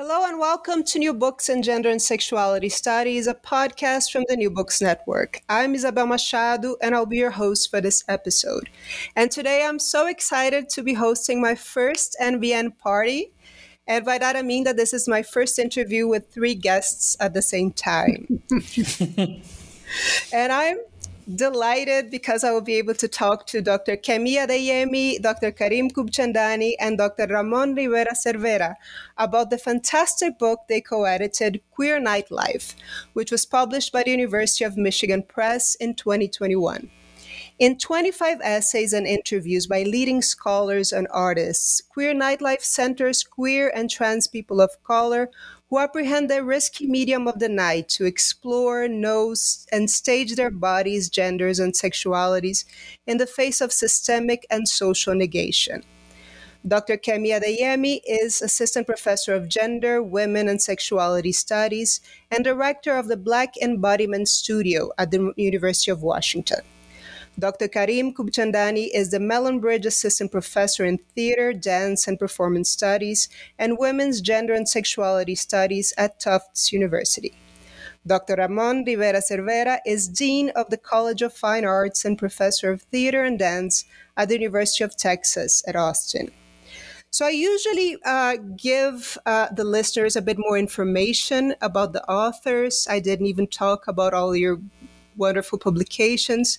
Hello and welcome to New Books in Gender and Sexuality Studies, a podcast from the New Books Network. I'm Isabel Machado and I'll be your host for this episode. And today I'm so excited to be hosting my first NBN party. And by that I mean that this is my first interview with three guests at the same time. and I'm delighted because I will be able to talk to Dr. Kemi Adeyemi, Dr. Kareem Khubchandani, and Dr. Ramon Rivera Servera about the fantastic book they co edited, Queer Nightlife, which was published by the University of Michigan Press in 2021. In 25 essays and interviews by leading scholars and artists, Queer Nightlife centers queer and trans people of color who apprehend the risky medium of the night to explore, know, and stage their bodies, genders, and sexualities in the face of systemic and social negation. Dr. Kemi Adeyemi is Assistant Professor of Gender, Women, and Sexuality Studies and Director of the Black Embodiment Studio at the University of Washington. Dr. Kareem Khubchandani is the Mellon Bridge Assistant Professor in Theater, Dance, and Performance Studies and Women's Gender and Sexuality Studies at Tufts University. Dr. Ramon Rivera Servera is Dean of the College of Fine Arts and Professor of Theater and Dance at the University of Texas at Austin. So I usually uh, give uh, the listeners a bit more information about the authors. I didn't even talk about all your wonderful publications.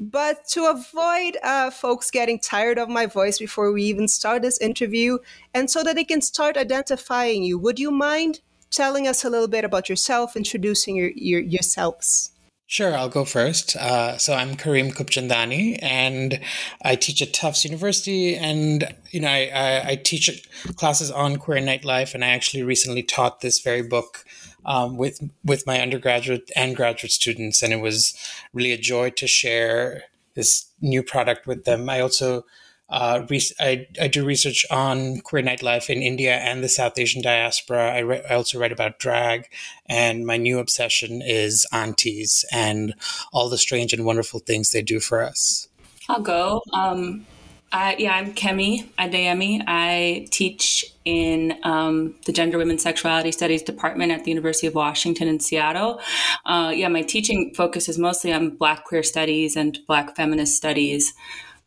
But to avoid uh, folks getting tired of my voice before we even start this interview, and so that they can start identifying you, would you mind telling us a little bit about yourself, introducing your, your yourselves? Sure, I'll go first. Uh, so I'm Kareem Khubchandani, and I teach at Tufts University, and you know I, I, I teach classes on queer nightlife, and I actually recently taught this very book um, with with my undergraduate and graduate students, and it was really a joy to share this new product with them. I also uh, re- I, I do research on queer nightlife in India and the South Asian diaspora. I, re- I also write about drag, and my new obsession is aunties and all the strange and wonderful things they do for us. I'll go. Um, I, yeah, I'm Kemi Adeyemi. I teach in um, the Gender, Women, Sexuality Studies Department at the University of Washington in Seattle. Uh, yeah, my teaching focuses mostly on Black queer studies and Black feminist studies.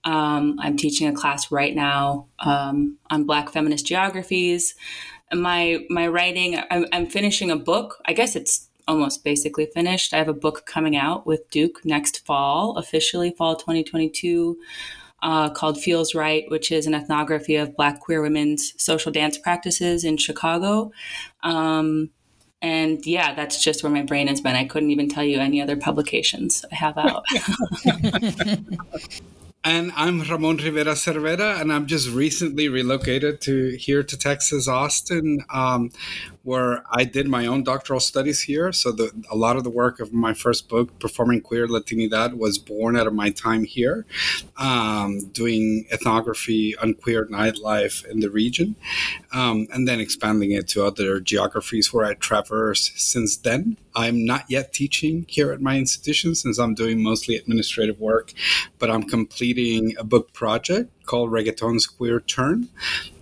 Um, I'm teaching a class right now um, on Black feminist geographies. My my writing, I'm, I'm finishing a book. I guess it's almost basically finished. I have a book coming out with Duke next fall, officially fall 2022 uh, called Feels Right, which is an ethnography of Black queer women's social dance practices in Chicago. Um, and yeah, that's just where my brain has been. I couldn't even tell you any other publications I have out. And I'm Ramon Rivera Servera, and I'm just recently relocated to here to Texas, Austin, um, where I did my own doctoral studies here. So the, a lot of the work of my first book, Performing Queer Latinidad, was born out of my time here, um, doing ethnography on queer nightlife in the region, um, and then expanding it to other geographies where I traverse since then. I'm not yet teaching here at my institution since I'm doing mostly administrative work, but I'm completing a book project called Reggaeton's Queer Turn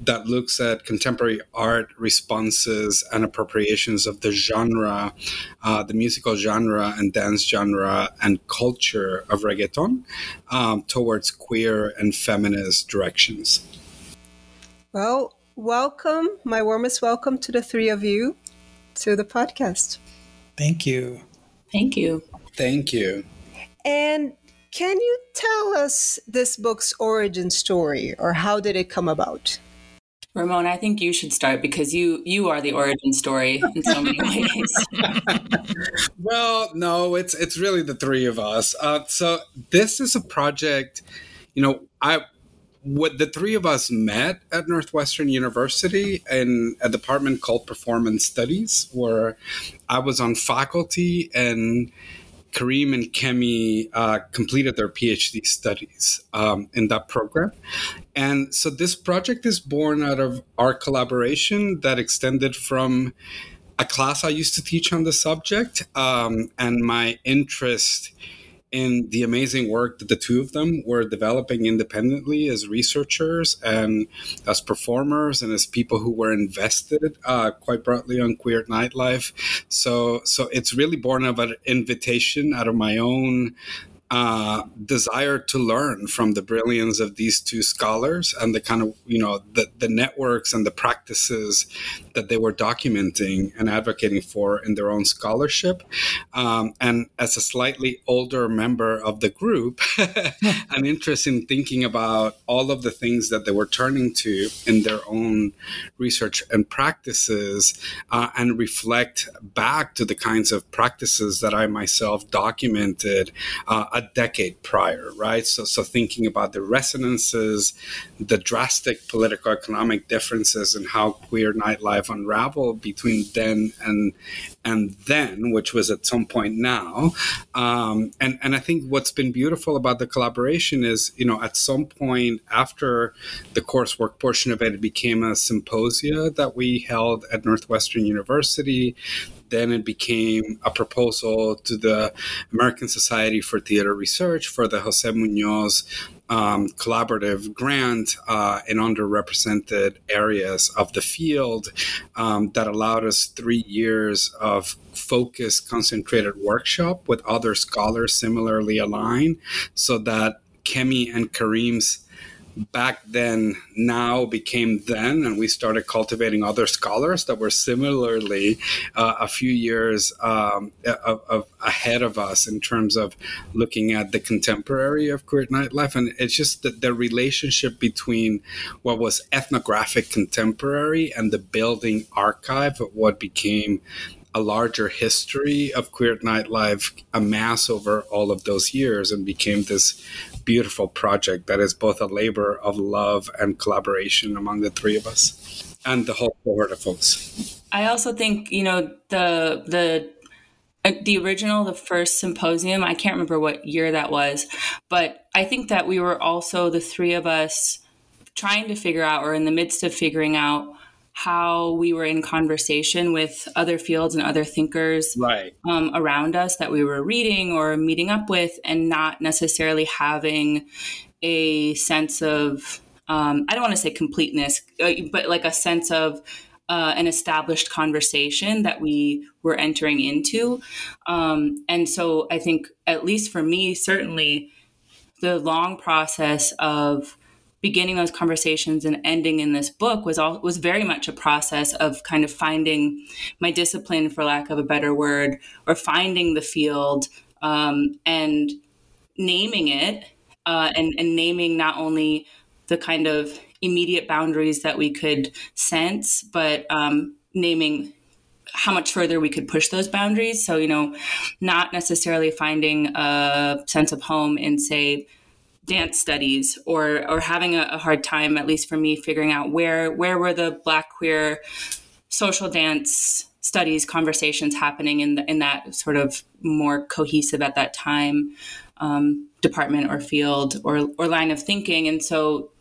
that looks at contemporary art responses and appropriations of the genre, uh, the musical genre and dance genre and culture of reggaeton um, towards queer and feminist directions. Well, welcome, my warmest welcome to the three of you to the podcast. Thank you. Thank you. Thank you. And can you tell us this book's origin story or how did it come about? Ramon, I think you should start because you you are the origin story in so many ways. well, no, it's it's really the three of us. Uh, so this is a project, you know, I what the three of us met at Northwestern University in a department called Performance Studies, where I was on faculty and Kareem and Kemi uh, completed their PhD studies um, in that program. And so this project is born out of our collaboration that extended from a class I used to teach on the subject um, and my interest in the amazing work that the two of them were developing independently as researchers and as performers and as people who were invested uh, quite broadly on queer nightlife. So, so it's really born of an invitation out of my own uh, desire to learn from the brilliance of these two scholars and the kind of you know the, the networks and the practices that they were documenting and advocating for in their own scholarship. Um, and as a slightly older member of the group an interest in thinking about all of the things that they were turning to in their own research and practices uh, and reflect back to the kinds of practices that i myself documented uh, a decade prior, right? So, so thinking about the resonances, the drastic political economic differences, and how queer nightlife unraveled between then and and then, which was at some point now. Um, and and I think what's been beautiful about the collaboration is, you know, at some point after the coursework portion of it, it became a symposia that we held at Northwestern University then it became a proposal to the American Society for Theater Research for the Jose Munoz um, collaborative grant uh, in underrepresented areas of the field um, that allowed us three years of focused, concentrated workshop with other scholars similarly aligned so that Kemi and Kareem's back then now became then and we started cultivating other scholars that were similarly uh, a few years um, of, of ahead of us in terms of looking at the contemporary of queer nightlife. And it's just that the relationship between what was ethnographic contemporary and the building archive of what became a larger history of queer nightlife amass over all of those years and became this beautiful project that is both a labor of love and collaboration among the three of us and the whole cohort of folks. I also think, you know, the the uh, the original the first symposium i can't remember what year that was but i think that we were also the three of us trying to figure out or in the midst of figuring out how we were in conversation with other fields and other thinkers right. um, around us that we were reading or meeting up with, and not necessarily having a sense of, um, I don't want to say completeness, uh, but like a sense of uh, an established conversation that we were entering into. Um, and so I think, at least for me, certainly the long process of beginning those conversations and ending in this book was all was very much a process of kind of finding my discipline for lack of a better word or finding the field um, and naming it uh, and, and naming not only the kind of immediate boundaries that we could sense but um, naming how much further we could push those boundaries. So you know not necessarily finding a sense of home in say dance studies or or having a, a, hard time at least for me figuring out where where were the black queer social dance studies conversations happening in the, in that sort of more cohesive at that time um, department or field or or line of thinking. And so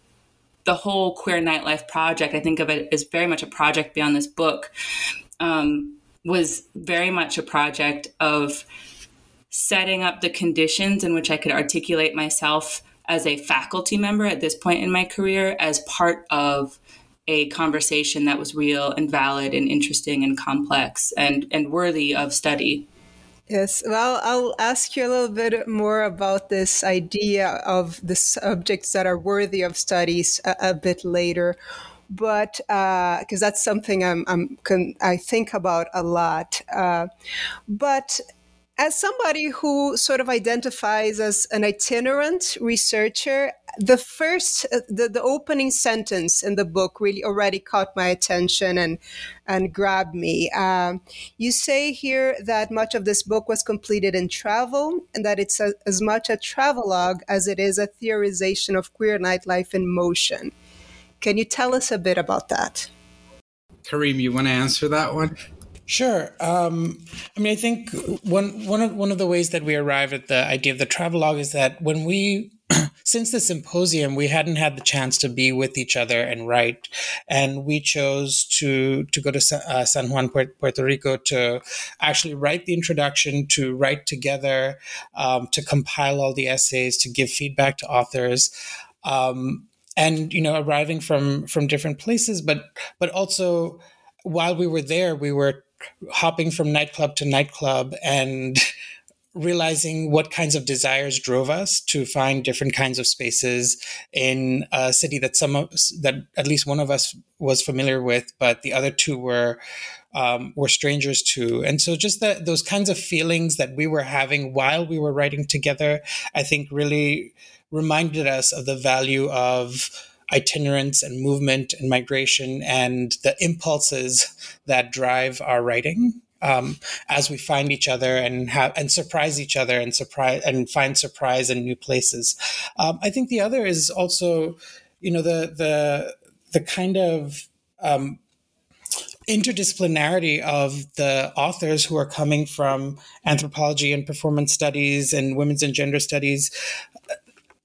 the whole queer nightlife project i think of it as very much a project beyond this book um, was very much a project of setting up the conditions in which i could articulate myself as a faculty member at this point in my career as part of a conversation that was real and valid and interesting and complex and, and worthy of study. Yes, well, I'll ask you a little bit more about this idea of the subjects that are worthy of studies a, a bit later, but because uh, that's something I'm, I'm I think about a lot. Uh, but as somebody who sort of identifies as an itinerant researcher, the first, uh, the, the opening sentence in the book really already caught my attention and, and grabbed me. Um, you say here that much of this book was completed in travel and that it's a, as much a travelogue as it is a theorization of queer nightlife in motion. Can you tell us a bit about that? Kareem, you want to answer that one? Sure. Um, I mean, I think one one of one of the ways that we arrived at the idea of the travelogue is that when we since the symposium, we hadn't had the chance to be with each other and write, and we chose to to go to uh, San Juan, Puerto Rico, to actually write the introduction, to write together, um, to compile all the essays, to give feedback to authors. Um, and you know arriving from from different places but but also while we were there we were hopping from nightclub to nightclub and realizing what kinds of desires drove us to find different kinds of spaces in a city that some of that at least one of us was familiar with, but the other two were um, were strangers to. And so just that those kinds of feelings that we were having while we were writing together, I think really reminded us of the value of itinerance and movement and migration and the impulses that drive our writing um, as we find each other and have and surprise each other and surprise and find surprise in new places. Um, I think the other is also, you know, the the the kind of um, interdisciplinarity of the authors who are coming from anthropology and performance studies and women's and gender studies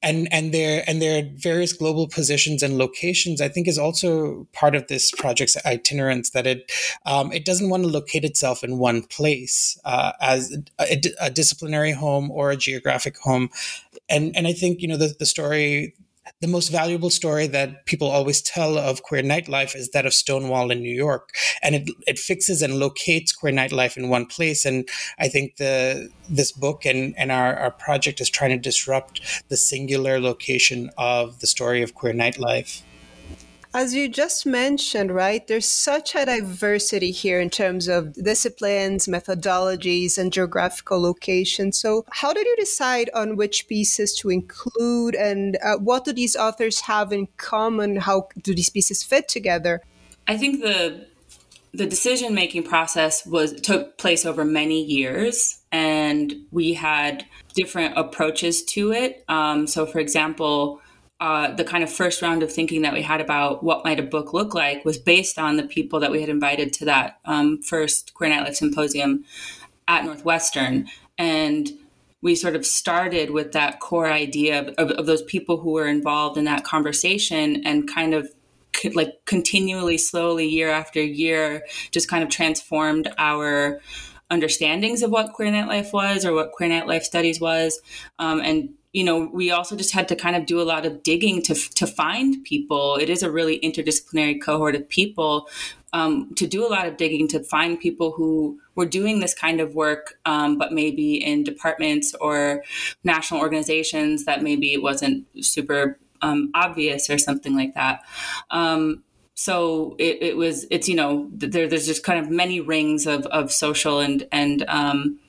and and their and their various global positions and locations, I think, is also part of this project's itinerance. That it um, it doesn't want to locate itself in one place uh, as a, a, disciplinary home or a geographic home, and and I think you know the the story the most valuable story that people always tell of queer nightlife is that of Stonewall in New York, and it it fixes and locates queer nightlife in one place. And I think the this book and and our our project is trying to disrupt the singular location of the story of queer nightlife. As you just mentioned, right, there's such a diversity here in terms of disciplines, methodologies, and geographical location. So, how did you decide on which pieces to include, and uh, what do these authors have in common? How do these pieces fit together? I think the the decision making process was took place over many years, and we had different approaches to it. Um, so, for example uh, the kind of first round of thinking that we had about what might a book look like was based on the people that we had invited to that um, first Queer Nightlife Symposium at Northwestern. And we sort of started with that core idea of, of, of those people who were involved in that conversation and kind of like continually, slowly, year after year, just kind of transformed our understandings of what queer nightlife was or what queer nightlife studies was um, and you know, we also just had to kind of do a lot of digging to to find people. It is a really interdisciplinary cohort of people. Um, to do a lot of digging to find people who were doing this kind of work, um, but maybe in departments or national organizations that maybe it wasn't super um, obvious or something like that. Um, so it, it, was it's you know there, there's just kind of many rings of, of social and and um,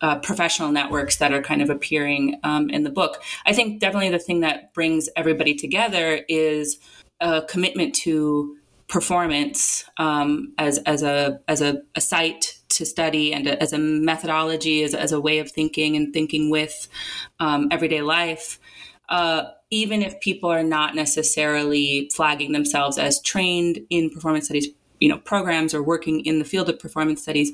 uh, professional networks that are kind of appearing um, in the book. I think definitely the thing that brings everybody together is a commitment to performance um, as as a as a, a site to study and a, as a methodology as, as a way of thinking and thinking with um, everyday life. Uh, even if people are not necessarily flagging themselves as trained in performance studies, you know, programs or working in the field of performance studies,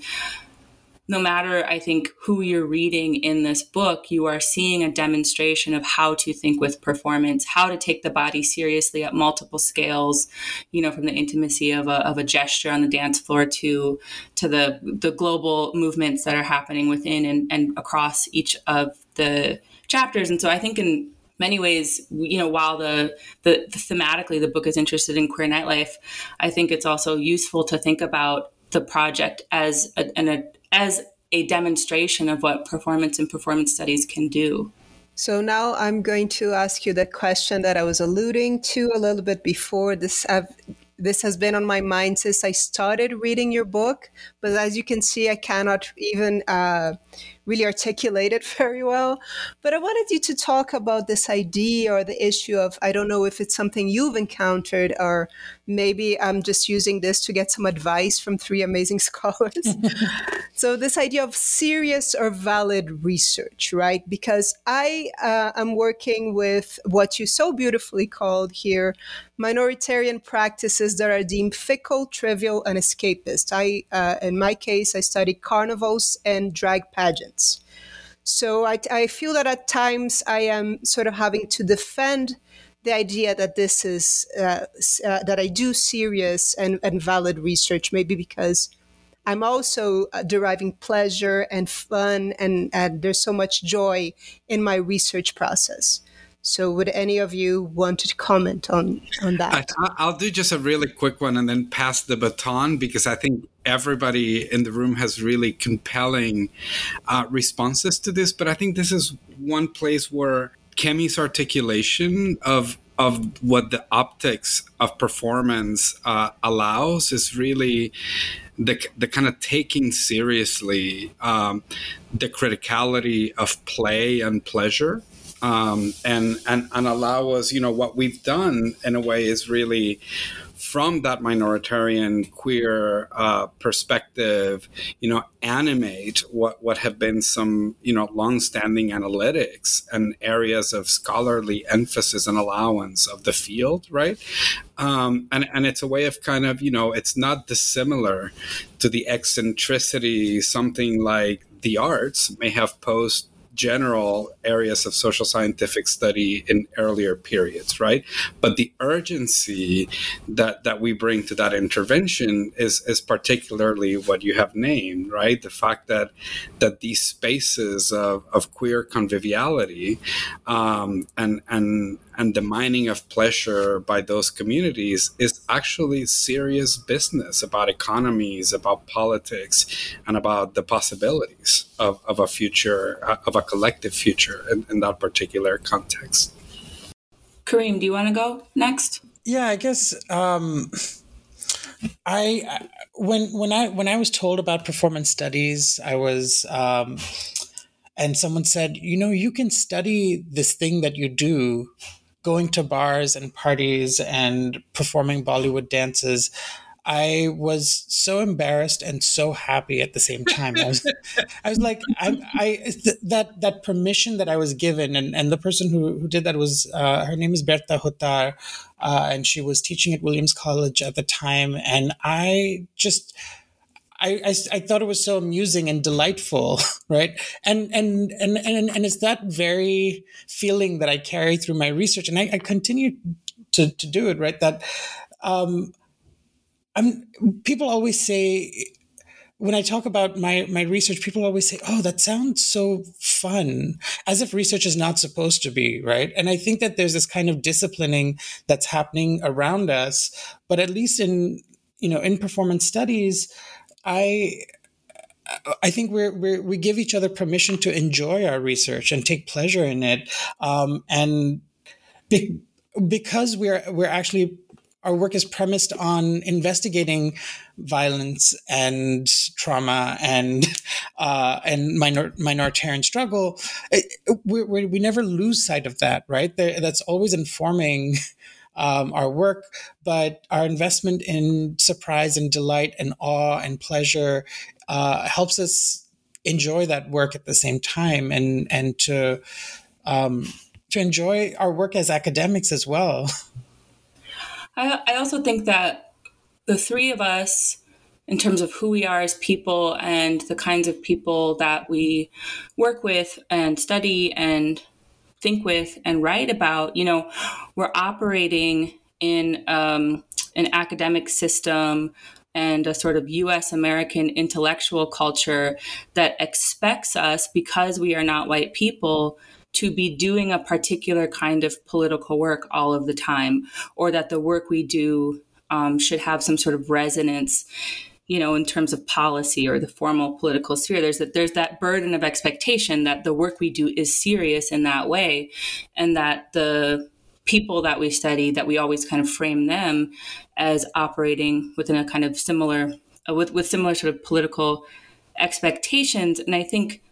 no matter, I think, who you're reading in this book, you are seeing a demonstration of how to think with performance, how to take the body seriously at multiple scales, you know, from the intimacy of a, of a gesture on the dance floor to, to the, the global movements that are happening within and, and across each of the chapters. And so I think in many ways, you know, while the, the, the thematically the book is interested in queer nightlife, I think it's also useful to think about the project as a, an, as a demonstration of what performance and performance studies can do. So now I'm going to ask you the question that I was alluding to a little bit before. This I've, this has been on my mind since I started reading your book, but as you can see, I cannot even uh, really articulate it very well. But I wanted you to talk about this idea or the issue of I don't know if it's something you've encountered, or maybe I'm just using this to get some advice from three amazing scholars. so, this idea of serious or valid research, right? Because I uh, am working with what you so beautifully called here minoritarian practices that are deemed fickle, trivial, and escapist. I, uh, in my case, I study carnivals and drag pageants. So I, I feel that at times I am sort of having to defend the idea that this is uh, uh, that I do serious and, and valid research, maybe because I'm also uh, deriving pleasure and fun, and, and there's so much joy in my research process. So, would any of you want to comment on on that? I, will do just a really quick one and then pass the baton because I think everybody in the room has really compelling uh, responses to this. But I think this is one place where Kemi's articulation of of what the optics of performance uh, allows is really the, the kind of taking seriously um, the criticality of play and pleasure um, and, and and allow us you know what we've done in a way is really from that minoritarian queer uh, perspective, you know, animate what, what have been some, you know, longstanding analytics and areas of scholarly emphasis and allowance of the field, right? Um, and, and it's a way of kind of, you know, it's not dissimilar to the eccentricity something like the arts may have posed general areas of social scientific study in earlier periods, right? But the urgency that that we bring to that intervention is is particularly what you have named, right? The fact that that these spaces of, of queer conviviality um, and and and the mining of pleasure by those communities is actually serious business about economies, about politics, and about the possibilities of, of a future, of a collective future in, in that particular context. Kareem, do you want to go next? Yeah, I guess um, I when when I when I was told about performance studies, I was um, and someone said, you know, you can study this thing that you do going to bars and parties and performing Bollywood dances, I was so embarrassed and so happy at the same time. I was, I was like, I, I th- that that permission that I was given, and, and the person who, who did that was uh, her name is Berta Jottar, uh, and she was teaching at Williams College at the time, and I just I, I, I, thought it was so amusing and delightful, right? And, and and and and it's that very feeling that I carry through my research, and I, I continue to to do it, right? That um, I'm. People always say when I talk about my my research, people always say, "Oh, that sounds so fun," as if research is not supposed to be, right? And I think that there's this kind of disciplining that's happening around us, but at least in you know in performance studies I I think we we give each other permission to enjoy our research and take pleasure in it, um, and be, because we're we're actually our work is premised on investigating violence and trauma and uh, and minor, minoritarian struggle. It, we, we, never lose sight of that, right? That's always informing um, our work, but our investment in surprise and delight and awe and pleasure uh, helps us enjoy that work at the same time and and to um, to enjoy our work as academics as well. I, I also think that the three of us in terms of who we are as people and the kinds of people that we work with and study and think with and write about, you know, we're operating in um, an academic system and a sort of US American intellectual culture that expects us, because we are not white people, to be doing a particular kind of political work all of the time, or that the work we do um, should have some sort of resonance you know, in terms of policy or the formal political sphere, there's that there's that burden of expectation that the work we do is serious in that way, and that the people that we study that we always kind of frame them as operating within a kind of similar uh, with with similar sort of political expectations, and I think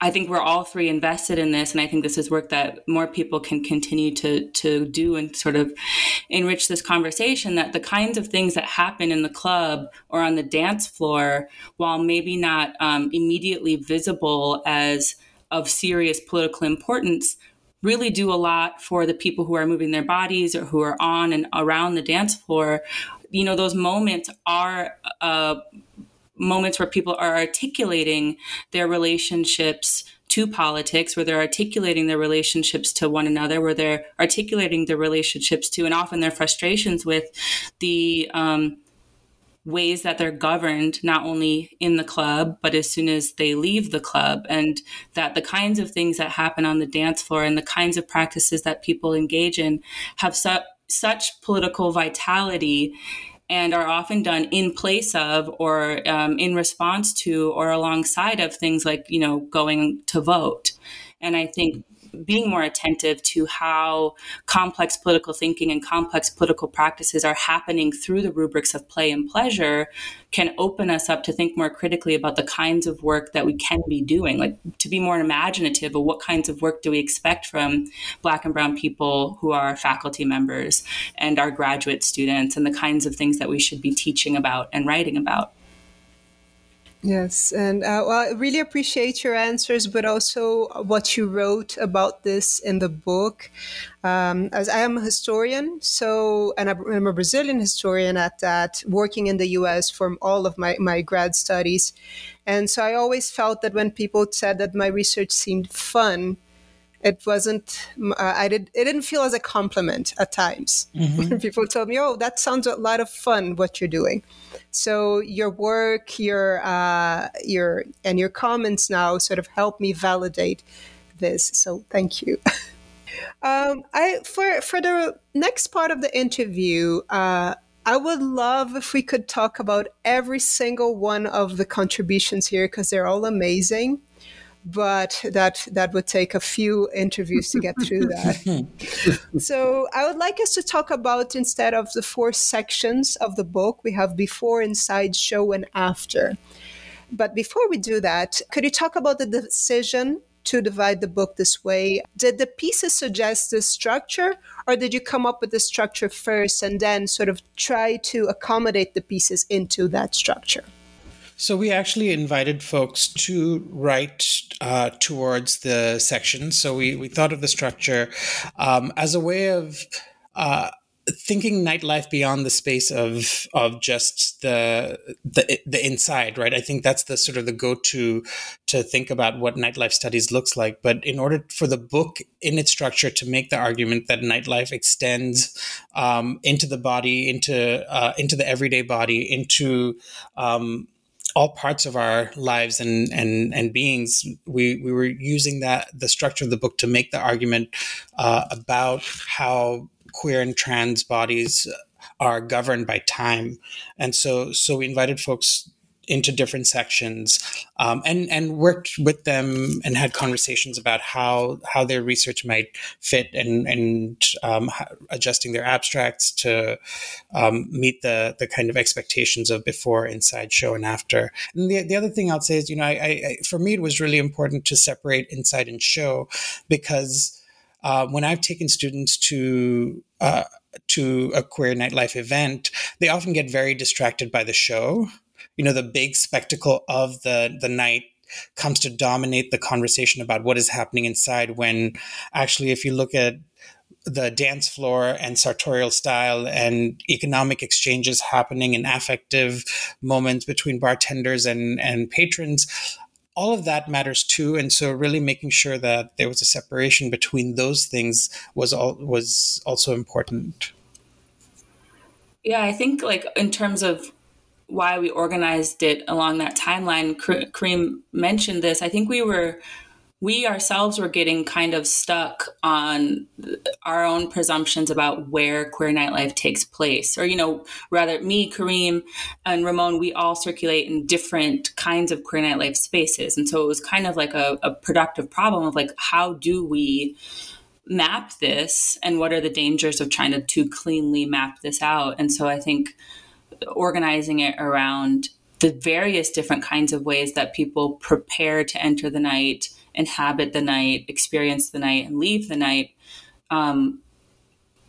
I think we're all three invested in this, and I think this is work that more people can continue to to do and sort of enrich this conversation. That the kinds of things that happen in the club or on the dance floor, while maybe not um, immediately visible as of serious political importance, really do a lot for the people who are moving their bodies or who are on and around the dance floor. You know, those moments are. Uh, moments where people are articulating their relationships to politics, where they're articulating their relationships to one another, where they're articulating their relationships to, and often their frustrations with the um, ways that they're governed, not only in the club, but as soon as they leave the club. And that the kinds of things that happen on the dance floor and the kinds of practices that people engage in have su- such political vitality and are often done in place of or um, in response to or alongside of things like you know going to vote. And i think being more attentive to how complex political thinking and complex political practices are happening through the rubrics of play and pleasure can open us up to think more critically about the kinds of work that we can be doing, like to be more imaginative of what kinds of work do we expect from Black and Brown people who are faculty members and our graduate students, and the kinds of things that we should be teaching about and writing about. Yes, and uh, well, I really appreciate your answers, but also what you wrote about this in the book. Um, as I am a historian, so and I'm a Brazilian historian at that, working in the U.S. for all of my my grad studies, and so I always felt that when people said that my research seemed fun, it wasn't uh, i did it didn't feel as a compliment at times. Mm-hmm. people told me oh that sounds a lot of fun what you're doing. So your work your uh, your and your comments now sort of help me validate this so thank you. Um, i for for the next part of the interview uh, I would love if we could talk about every single one of the contributions here because they're all amazing but that that would take a few interviews to get through that. so I would like us to talk about instead of the four sections of the book, we have before, inside, show, and after. But before we do that, could you talk about the decision to divide the book this way? Did the pieces suggest this structure, or did you come up with the structure first and then sort of try to accommodate the pieces into that structure? So we actually invited folks to write uh, towards the sections. So we, we thought of the structure um, as a way of uh, thinking nightlife beyond the space of of just the the the inside right i think that's the sort of the go-to to think about what nightlife studies looks like but in order for the book in its structure to make the argument that nightlife extends um, into the body into uh, into the everyday body into um, all parts of our lives and and and beings. We we were using that the structure of the book to make the argument uh, about how queer and trans bodies are governed by time, and so so we invited folks into different sections um, and and worked with them and had conversations about how how their research might fit and and um, adjusting their abstracts to um, meet the the kind of expectations of before inside show and after. And the, the other thing I'll say is you know I, I, for me it was really important to separate inside and show because uh, when I've taken students to uh, to a queer nightlife event, they often get very distracted by the show you know the big spectacle of the the night comes to dominate the conversation about what is happening inside when actually if you look at the dance floor and sartorial style and economic exchanges happening in affective moments between bartenders and, and patrons all of that matters too. And so really making sure that there was a separation between those things was all was also important. Yeah i think like in terms of why we organized it along that timeline. Kareem mentioned this. I think we were, we ourselves were getting kind of stuck on our own presumptions about where queer nightlife takes place. Or, you know, rather, me, Kareem, and Ramon, we all circulate in different kinds of queer nightlife spaces. And so it was kind of like a, a productive problem of like, how do we map this and what are the dangers of trying to too cleanly map this out? And so I think organizing it around the various different kinds of ways that people prepare to enter the night, inhabit the night, experience the night, and leave the night. Um,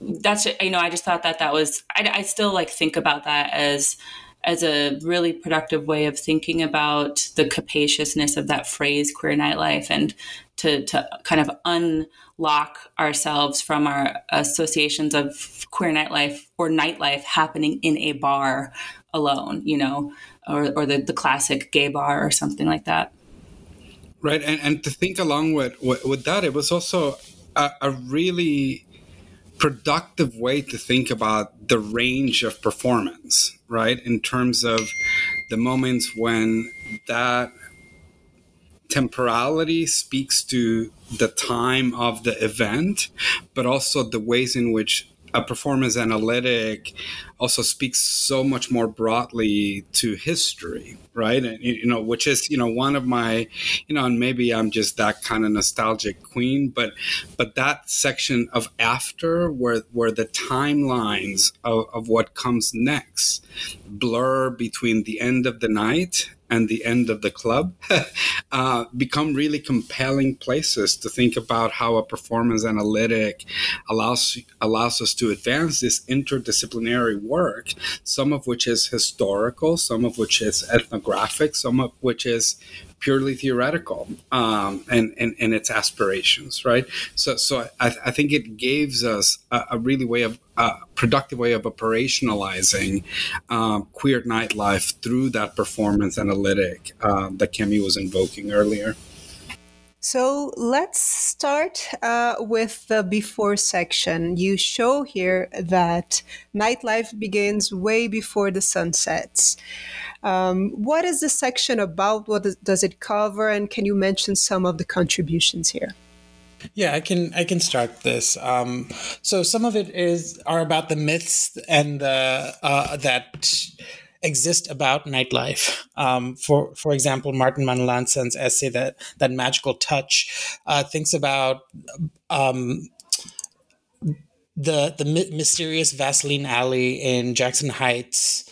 that's you know, I just thought that that was. I, I still like think about that as as a really productive way of thinking about the capaciousness of that phrase queer nightlife and to, to kind of unlock ourselves from our associations of queer nightlife or nightlife happening in a bar alone, you know, or, or the, the classic gay bar or something like that. Right. And, and to think along with, with, with that, it was also a, a really productive way to think about the range of performance, right? In terms of the moments when that temporality speaks to the time of the event, but also the ways in which a performance analytic also speaks so much more broadly to history, right? And, you know, which is you know one of my, you know, and maybe I'm just that kind of nostalgic queen, but but that section of after where where the timelines of, of what comes next blur between the end of the night and the end of the club uh, become really compelling places to think about how a performance analytic allows allows us to advance this interdisciplinary work, some of which is historical, some of which is ethnographic, some of which is purely theoretical um, and, and, and its aspirations, right? So, so I, I think it gives us a, a really way of a productive way of operationalizing um, queer nightlife through that performance analytic uh, that Kemi was invoking earlier. So let's start uh, with the before section. You show here that nightlife begins way before the sun sets. Um, what is the section about? What does it cover? And can you mention some of the contributions here? Yeah, I can I can start this. Um, so some of it is are about the myths and the uh, that exist about nightlife. Um, for for example, Martin Manalansan's essay that that magical touch uh, thinks about um, the the mysterious Vaseline Alley in Jackson Heights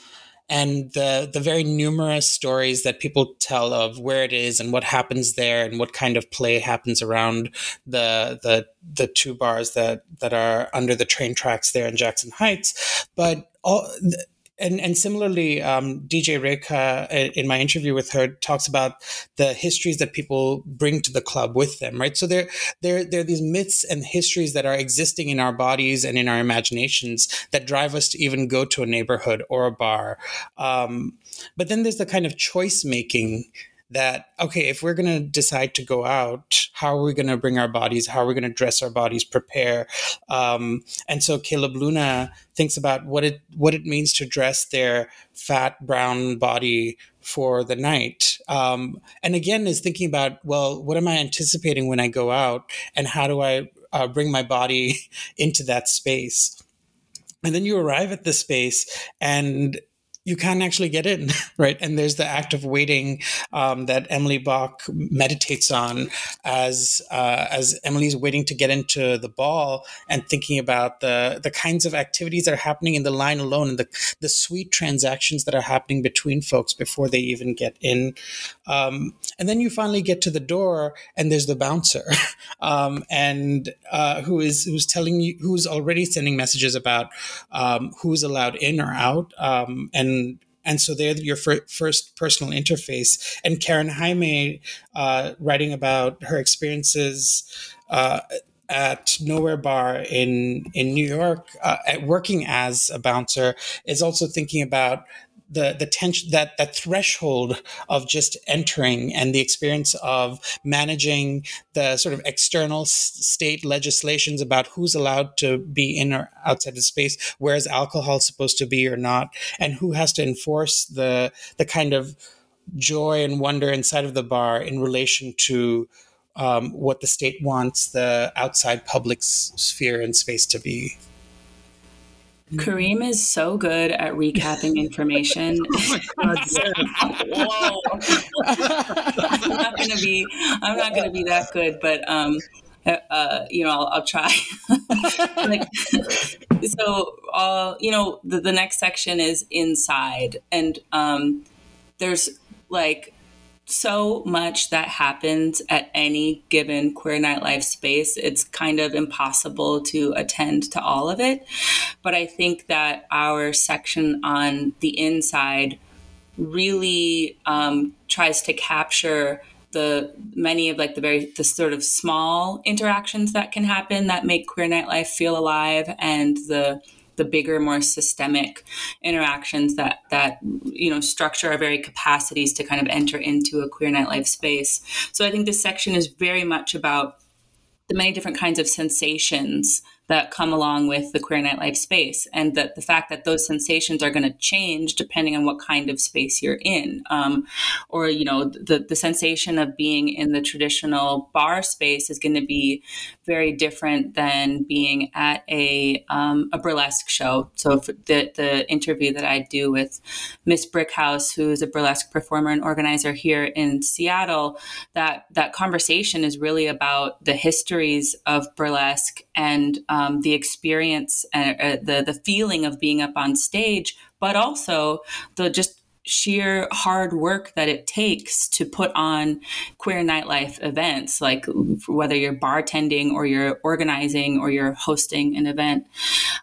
and the the very numerous stories that people tell of where it is and what happens there and what kind of play happens around the the the two bars that that are under the train tracks there in Jackson Heights but all and and similarly, um, DJ Rekha, in my interview with her, talks about the histories that people bring to the club with them, right? So there, there, there are these myths and histories that are existing in our bodies and in our imaginations that drive us to even go to a neighborhood or a bar. Um, but then there's the kind of choice making that okay if we're going to decide to go out how are we going to bring our bodies? How are we going to dress our bodies prepare? Um, and so caleb luna thinks about what it what it means to dress their fat brown body for the night. Um, and again is thinking about well what am i anticipating when i go out and how do i uh, bring my body into that space? And then you arrive at the space and you can't actually get in, right? And there's the act of waiting um, that Emily Bach meditates on as uh, as Emily's waiting to get into the ball and thinking about the the kinds of activities that are happening in the line alone and the the sweet transactions that are happening between folks before they even get in. Um, and then you finally get to the door and there's the bouncer, um, and uh, who is who's telling you who's already sending messages about um, who's allowed in or out um, and and and so they're your fir- first personal interface. And Karen Jaime, uh, writing about her experiences uh, at Nowhere Bar in in New York, uh, at working as a bouncer, is also thinking about the the tension that that threshold of just entering and the experience of managing the sort of external state legislations about who's allowed to be in or outside the space, where is alcohol supposed to be or not, and who has to enforce the the kind of joy and wonder inside of the bar in relation to um, what the state wants the outside public sphere and space to be. Kareem is so good at recapping information. oh God. I'm not gonna be I'm not gonna be that good, but um uh, uh you know, I'll, I'll try. like, so, uh, you know, the, the next section is inside, and um, there's like so much that happens at any given queer nightlife space. It's kind of impossible to attend to all of it. But I think that our section on the inside really um, tries to capture the many of like the very the sort of small interactions that can happen that make queer nightlife feel alive and the the bigger more systemic interactions that that you know structure our very capacities to kind of enter into a queer nightlife space. So i think this section is very much about the many different kinds of sensations that come along with the queer nightlife space and that the fact that those sensations are going to change depending on what kind of space you're in. Um, or you know the, the sensation of being in the traditional bar space is going to be very different than being at a, um, a burlesque show. So the, the interview that i do with miss brickhouse who's a burlesque performer and organizer here in seattle that that conversation is really about the histories of burlesque and um, the experience, and uh, the the feeling of being up on stage, but also the just sheer hard work that it takes to put on queer nightlife events, like whether you're bartending or you're organizing or you're hosting an event.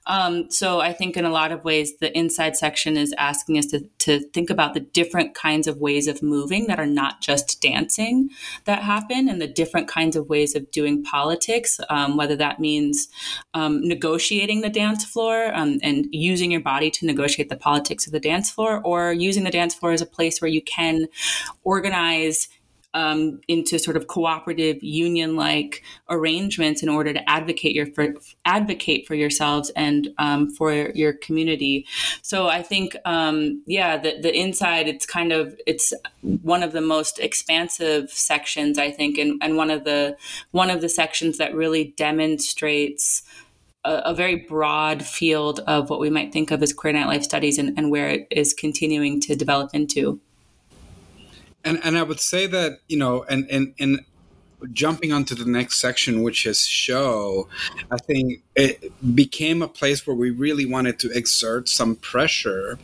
Um, so I think in a lot of ways, the inside section is asking us to, to think about the different kinds of ways of moving that are not just dancing that happen and the different kinds of ways of doing politics, um, whether that means um, negotiating the dance floor um, and using your body to negotiate the politics of the dance floor or using the the dance floor is a place where you can organize um, into sort of cooperative union like arrangements in order to advocate your for, advocate for yourselves and um, for your community. So I think um, yeah, the, the inside it's kind of it's one of the most expansive sections I think, and, and one of the one of the sections that really demonstrates a, a, very broad field of what we might think of as queer nightlife studies and, and where it is continuing to develop into. And and I would say that you know, and and and jumping onto the next section, which is show, I think it became a place where we really wanted to exert some pressure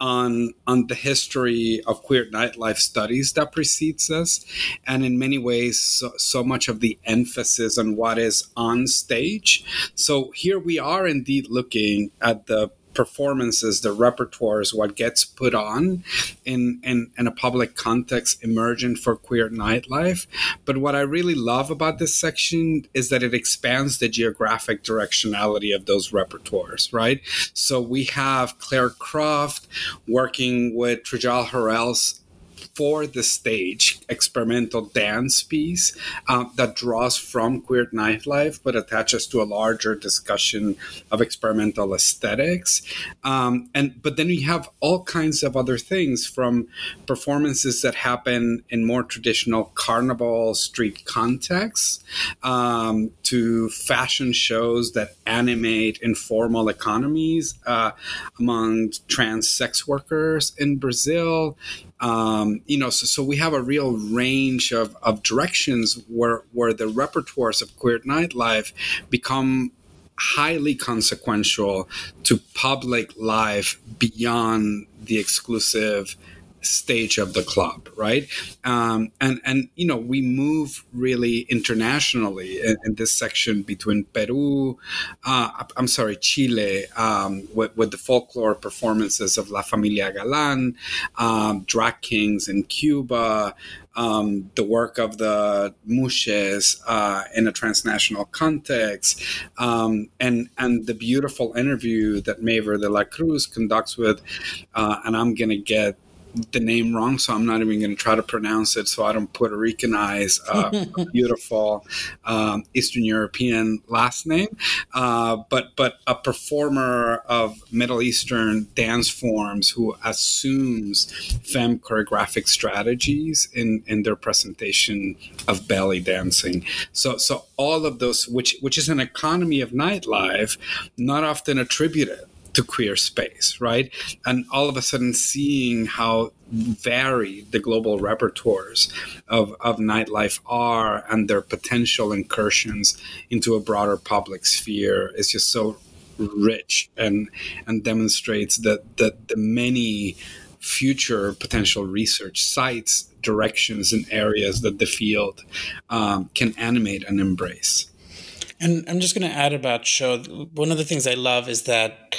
on on the history of queer nightlife studies that precedes us and in many ways so, so, much of the emphasis on what is on stage. So here we are indeed looking at the performances, the repertoires, what gets put on in, in, in a public context emergent for queer nightlife. But what I really love about this section is that it expands the geographic directionality of those repertoires, right? So we have Clare Croft working with Trajal Harrell's for the stage experimental dance piece um, that draws from queer nightlife but attaches to a larger discussion of experimental aesthetics. Um, and but then we have all kinds of other things from performances that happen in more traditional carnival street contexts um, to fashion shows that animate informal economies uh, among trans sex workers in Brazil um, you know, so, so we have a real range of, of directions where where the repertoires of queer nightlife become highly consequential to public life beyond the exclusive stage of the club, right? Um, and and you know we move really internationally in, in this section between Peru, uh, I'm sorry, Chile, um, with, with, the folklore performances of La Familia Galan, um, drag kings in Cuba. Um, the work of the Muxes uh, in a transnational context, um, and and the beautiful interview that Maver de la Cruz conducts with, uh, and I'm gonna get the name wrong, so I'm not even going to try to pronounce it so I don't Puerto Ricanize uh, a beautiful um, Eastern European last name. Uh, but but a performer of Middle Eastern dance forms who assumes femme choreographic strategies in, in their presentation of belly dancing. So so all of those, which which is an economy of nightlife, not often attributed to queer space, right? And all of a sudden seeing how varied the global repertoires of, of nightlife are and their potential incursions into a broader public sphere is just so rich and and demonstrates that that the many future potential research sites, directions, and areas that the field um, can animate and embrace. And I'm just going to add about show. One of the things I love is that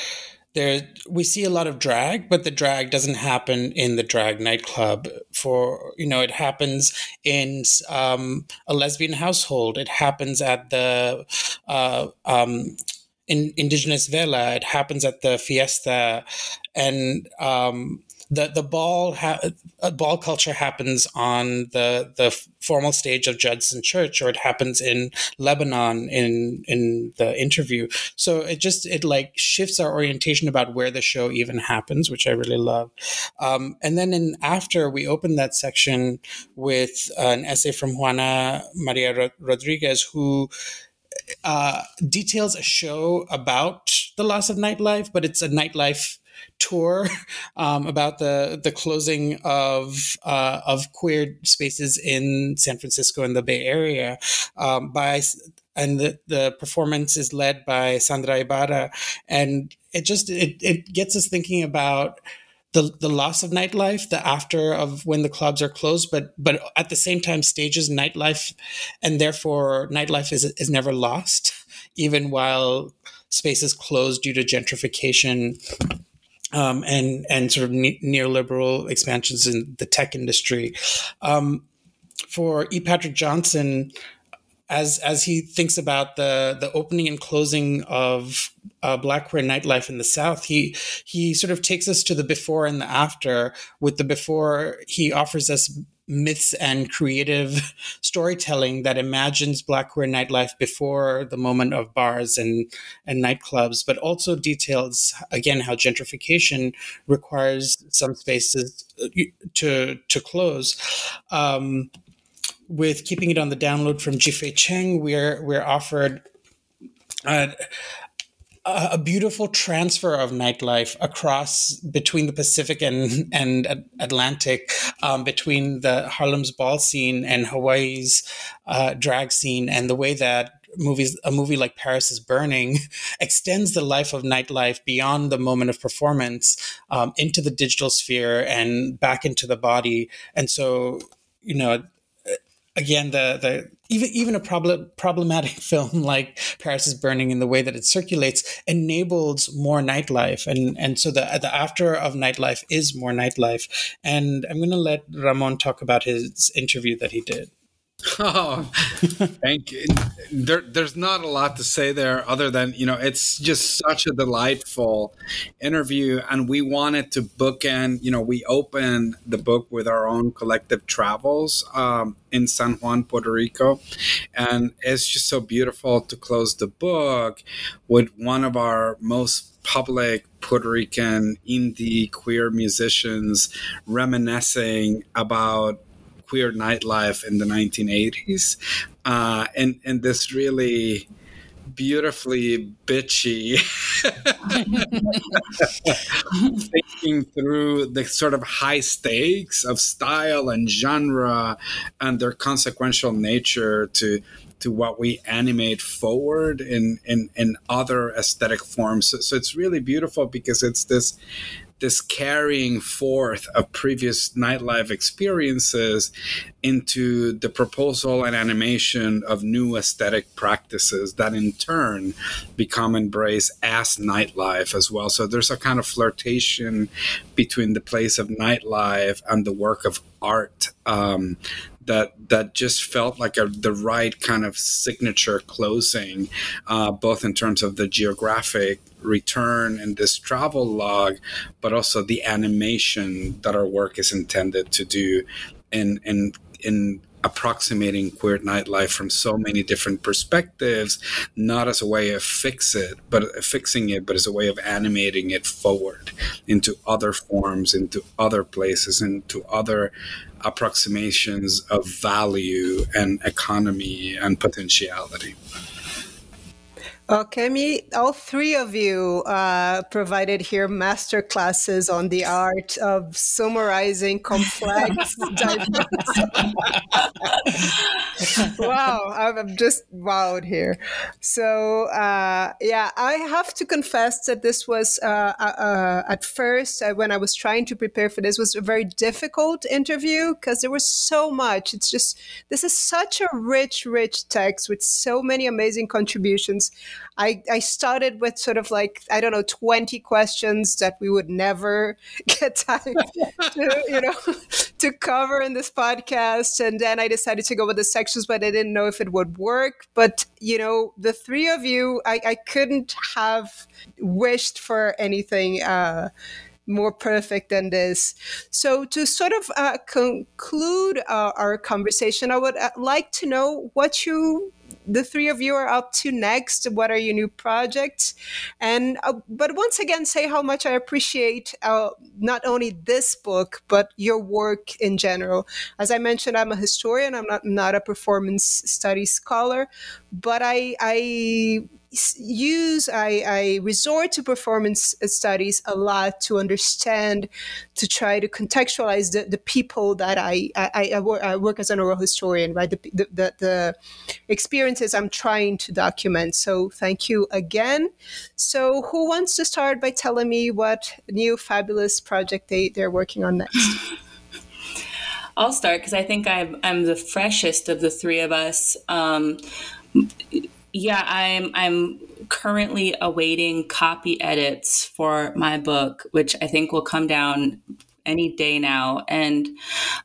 there we see a lot of drag but the drag doesn't happen in the drag nightclub for you know it happens in um, a lesbian household. It happens at the uh, um, in indigenous vela. It happens at the fiesta. And um, the the ball ha- ball culture happens on the the formal stage of Judson Church, or it happens in Lebanon in in the interview. So it just it like shifts our orientation about where the show even happens, which I really love. Um, and then in after we open that section with an essay from Juana Maria Rodriguez, who uh, details a show about the loss of nightlife, but it's a nightlife tour um, about the the closing of uh, of queer spaces in San Francisco and the Bay Area. Um, by and the, the performance is led by Sandra Ibarra. And it just it, it gets us thinking about the the loss of nightlife, the after of when the clubs are closed, but but at the same time stages nightlife, and therefore nightlife is is never lost, even while spaces closed due to gentrification um, and and sort of ne- neoliberal expansions in the tech industry. Um, for E. Patrick Johnson, as as he thinks about the the opening and closing of uh, Black queer nightlife in the South, he he sort of takes us to the before and the after. With the before, he offers us myths and creative storytelling that imagines black queer nightlife before the moment of bars and and nightclubs but also details again how gentrification requires some spaces uh, to to close. Um, with keeping it on the download from Jih-Fei Cheng, we're we're offered uh, a beautiful transfer of nightlife across between the Pacific and and Atlantic, um, between the Harlem's ball scene and Hawaii's uh, drag scene, and the way that movies a movie like Paris is Burning extends the life of nightlife beyond the moment of performance um, into the digital sphere and back into the body, and so you know again the the even even a problem problematic film like Paris is Burning in the way that it circulates enables more nightlife and and so the the after of nightlife is more nightlife and I'm going to let Ramon talk about his interview that he did. Oh, thank you. There, there's not a lot to say there other than, you know, it's just such a delightful interview. And we wanted to bookend, you know, we opened the book with our own collective travels um, in San Juan, Puerto Rico. And it's just so beautiful to close the book with one of our most public Puerto Rican indie queer musicians reminiscing about queer nightlife in the 1980s, uh, and and this really beautifully bitchy thinking through the sort of high stakes of style and genre and their consequential nature to to what we animate forward in in, in other aesthetic forms. So, so it's really beautiful because it's this this carrying forth of previous nightlife experiences into the proposal and animation of new aesthetic practices that in turn become embraced as nightlife as well. So there's a kind of flirtation between the place of nightlife and the work of art um, that that just felt like a, the right kind of signature closing, uh, both in terms of the geographic return and this travel log, but also the animation that our work is intended to do, in in in approximating queer nightlife from so many different perspectives, not as a way of fix it, but uh, fixing it, but as a way of animating it forward into other forms, into other places, into other approximations of value and economy and potentiality. Okay, me all three of you uh, provided here master classes on the art of summarizing complex, wow, I'm just wowed here. So, uh, yeah, I have to confess that this was, uh, uh, uh at first, uh, when I was trying to prepare for this, was a very difficult interview because there was so much. It's just, this is such a rich, rich text with so many amazing contributions. I, I started with sort of like, I don't know, 20 questions that we would never get time to, you know, to cover in this podcast. And then I decided to go with the sections, but I didn't know if it would work. But, you know, the three of you, I, I couldn't have wished for anything. Uh, more perfect than this. So, to sort of uh, conclude uh, our conversation, I would uh, like to know what you the three of you are up to next? What are your new projects? And uh, but once again, say how much I appreciate uh, not only this book but your work in general. As I mentioned, I'm a historian. I'm not not a performance studies scholar, but I I use I, I resort to performance studies a lot to understand to try to contextualize the, the people that I I, I, work, I work as an oral historian right? The, the, the, the experiences I'm trying to document. So thank you again. So who wants to start by telling me what new fabulous project they, they're working on next? I'll start because I think I'm, I'm the freshest of the three of us. Um, yeah, I'm I'm currently awaiting copy edits for my book, which I think will come down any day now. And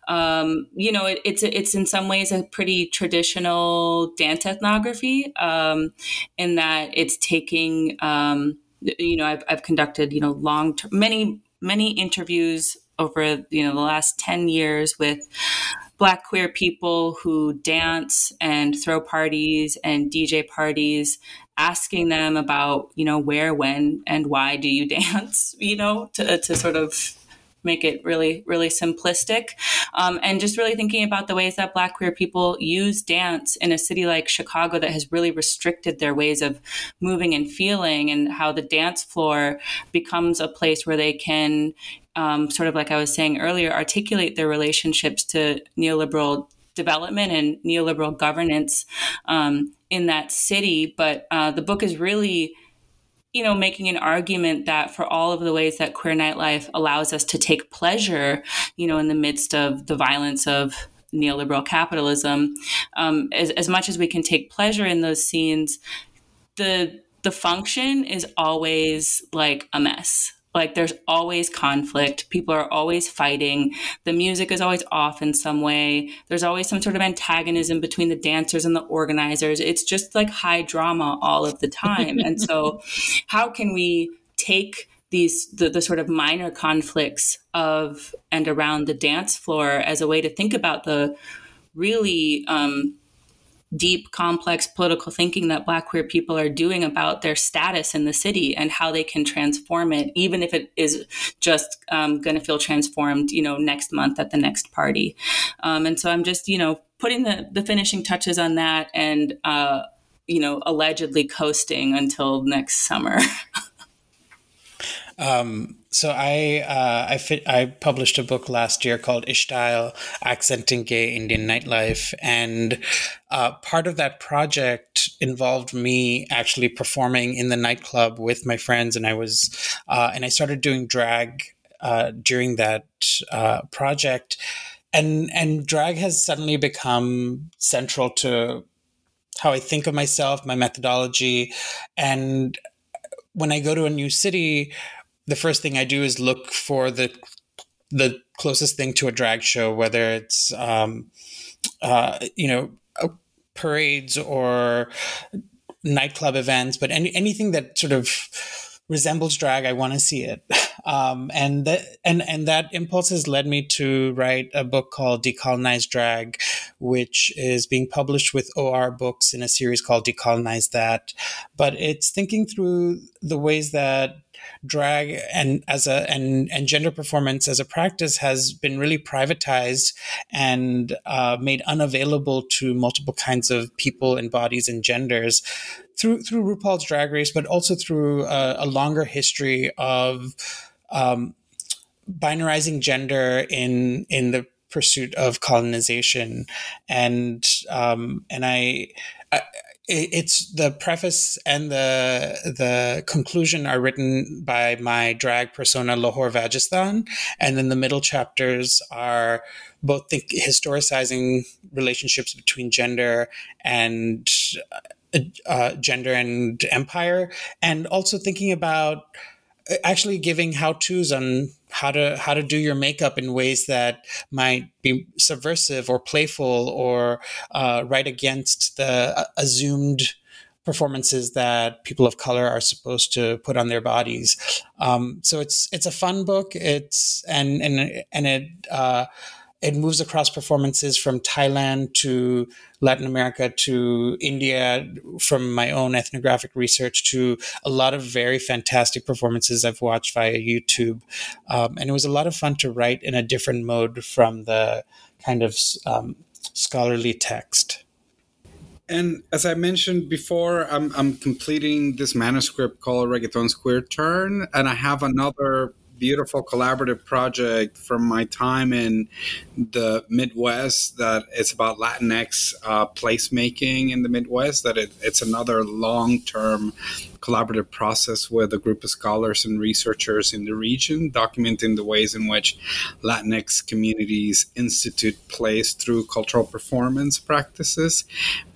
um, you know, it, it's it's in some ways a pretty traditional dance ethnography, um, in that it's taking. Um, you know, I've, I've conducted you know long many many interviews over you know the last 10 years with black queer people who dance and throw parties and DJ parties, asking them about, you know, where, when, and why do you dance, you know, to, to sort of make it really, really simplistic. Um, and just really thinking about the ways that Black queer people use dance in a city like Chicago that has really restricted their ways of moving and feeling, and how the dance floor becomes a place where they can um, sort of like I was saying earlier, articulate their relationships to neoliberal development and neoliberal governance um, in that city. But uh, the book is really, you know, making an argument that for all of the ways that queer nightlife allows us to take pleasure, you know, in the midst of the violence of neoliberal capitalism, um, as, as much as we can take pleasure in those scenes, the the function is always like a mess like there's always conflict. People are always fighting. The music is always off in some way. There's always some sort of antagonism between the dancers and the organizers. It's just like high drama all of the time. And so how can we take these the, the sort of minor conflicts of and around the dance floor as a way to think about the really um, deep, complex political thinking that Black queer people are doing about their status in the city and how they can transform it, even if it is just um, going to feel transformed, you know, next month at the next party. Um, and so I'm just, you know, putting the, the finishing touches on that and, uh, you know, allegedly coasting until next summer. um, so I uh, I fit, I published a book last year called Ishtyle: Accenting Gay Indian Nightlife, and uh, part of that project involved me actually performing in the nightclub with my friends, and I was uh, and I started doing drag uh, during that uh, project, and and drag has suddenly become central to how I think of myself, my methodology, and when I go to a new city the first thing I do is look for the the closest thing to a drag show, whether it's um, uh, you know parades or nightclub events, but any anything that sort of resembles drag, I want to see it. Um, and that and and that impulse has led me to write a book called Decolonize Drag, which is being published with OR Books in a series called Decolonize That. But it's thinking through the ways that drag and as a and and gender performance as a practice has been really privatized and uh, made unavailable to multiple kinds of people and bodies and genders through through RuPaul's Drag Race, but also through a, a longer history of um, binarizing gender in in the pursuit of colonization, and um, and I, I it's the preface and the the conclusion are written by my drag persona LaWhore Vagistan, and then the middle chapters are both think historicizing relationships between gender and uh, gender and empire, and also thinking about uh, actually giving how tos on how to how to do your makeup in ways that might be subversive or playful or uh, right against the uh, assumed performances that people of color are supposed to put on their bodies. Um, so it's it's a fun book. It's and and and it. Uh, it moves across performances from Thailand to Latin America to India, from my own ethnographic research to a lot of very fantastic performances I've watched via YouTube. Um, and it was a lot of fun to write in a different mode from the kind of um, scholarly text. And as I mentioned before, I'm, I'm completing this manuscript called Reggaeton's Queer Turn, and I have another beautiful collaborative project from my time in the Midwest that it's about Latinx uh, placemaking in the Midwest. That it, it's another long term collaborative process with a group of scholars and researchers in the region, documenting the ways in which Latinx communities institute place through cultural performance practices.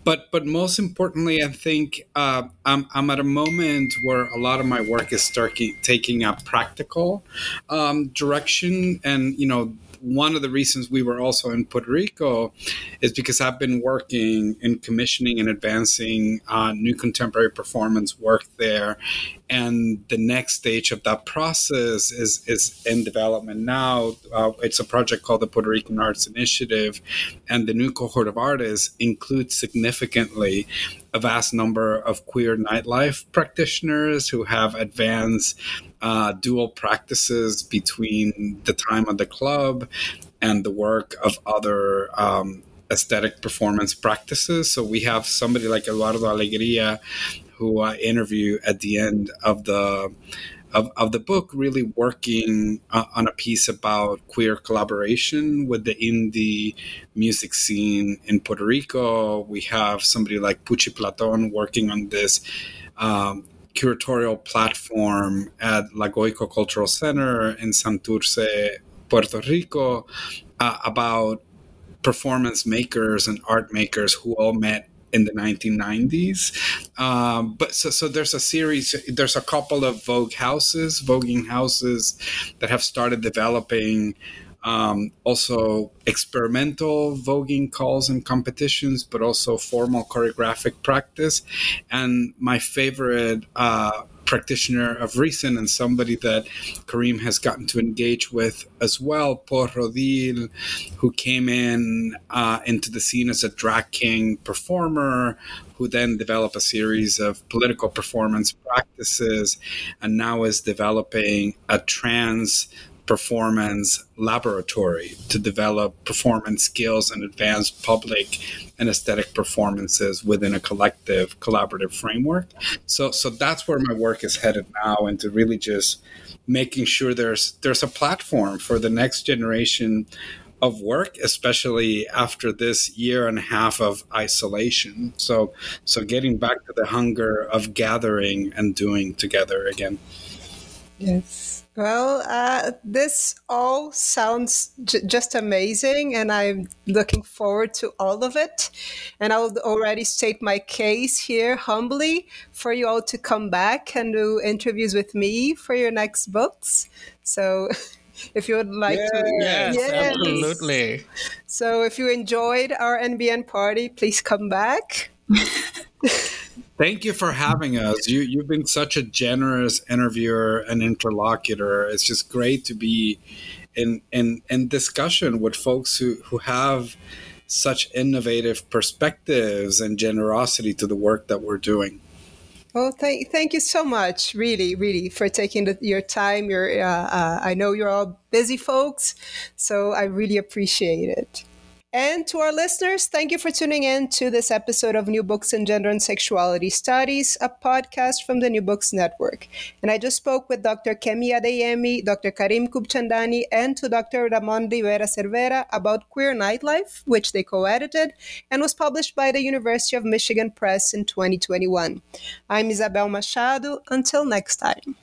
But but most importantly, I think uh, I'm, I'm at a moment where a lot of my work is starting taking a practical um, direction, and you know one of the reasons we were also in Puerto Rico is because I've been working in commissioning and advancing uh, new contemporary performance work there. And the next stage of that process is, is in development now. Uh, it's a project called the Puerto Rican Arts Initiative. And the new cohort of artists includes significantly a vast number of queer nightlife practitioners who have advanced uh, dual practices between the time of the club and the work of other um, aesthetic performance practices. So we have somebody like Eduardo Alegria, who I interview at the end of the of, of the book, really working uh, on a piece about queer collaboration with the indie music scene in Puerto Rico. We have somebody like Puchi Platon working on this um, curatorial platform at La Goico Cultural Center in Santurce, Puerto Rico, uh, about performance makers and art makers who all met in the 1990s. Um, but so, so there's a series, there's a couple of Vogue houses, voguing houses that have started developing um, also experimental voguing calls and competitions, but also formal choreographic practice. And my favorite uh, practitioner of recent and somebody that Kareem has gotten to engage with as well, Paul Rodil, who came in uh, into the scene as a drag king performer, who then developed a series of political performance practices, and now is developing a trans performance laboratory to develop performance skills and advance public and aesthetic performances within a collective collaborative framework. So so that's where my work is headed now into really just making sure there's there's a platform for the next generation of work, especially after this year and a half of isolation. So so getting back to the hunger of gathering and doing together again. Yes. Well, uh, this all sounds j- just amazing, and I'm looking forward to all of it. And I will already state my case here humbly for you all to come back and do interviews with me for your next books. So, if you would like yes, to, yes, yes, absolutely. So, if you enjoyed our NBN party, please come back. Thank you for having us. You you've been such a generous interviewer and interlocutor. It's just great to be in in in discussion with folks who who have such innovative perspectives and generosity to the work that we're doing. Well, thank, thank you so much, really, really, for taking the, your time. Your, uh, uh, I know you're all busy folks, so I really appreciate it. And to our listeners, thank you for tuning in to this episode of New Books in Gender and Sexuality Studies, a podcast from the New Books Network. And I just spoke with Dr. Kemi Adeyemi, Dr. Kareem Khubchandani, and to Dr. Ramon Rivera Servera about Queer Nightlife, which they co edited and was published by the University of Michigan Press in 2021. I'm Isabel Machado. Until next time.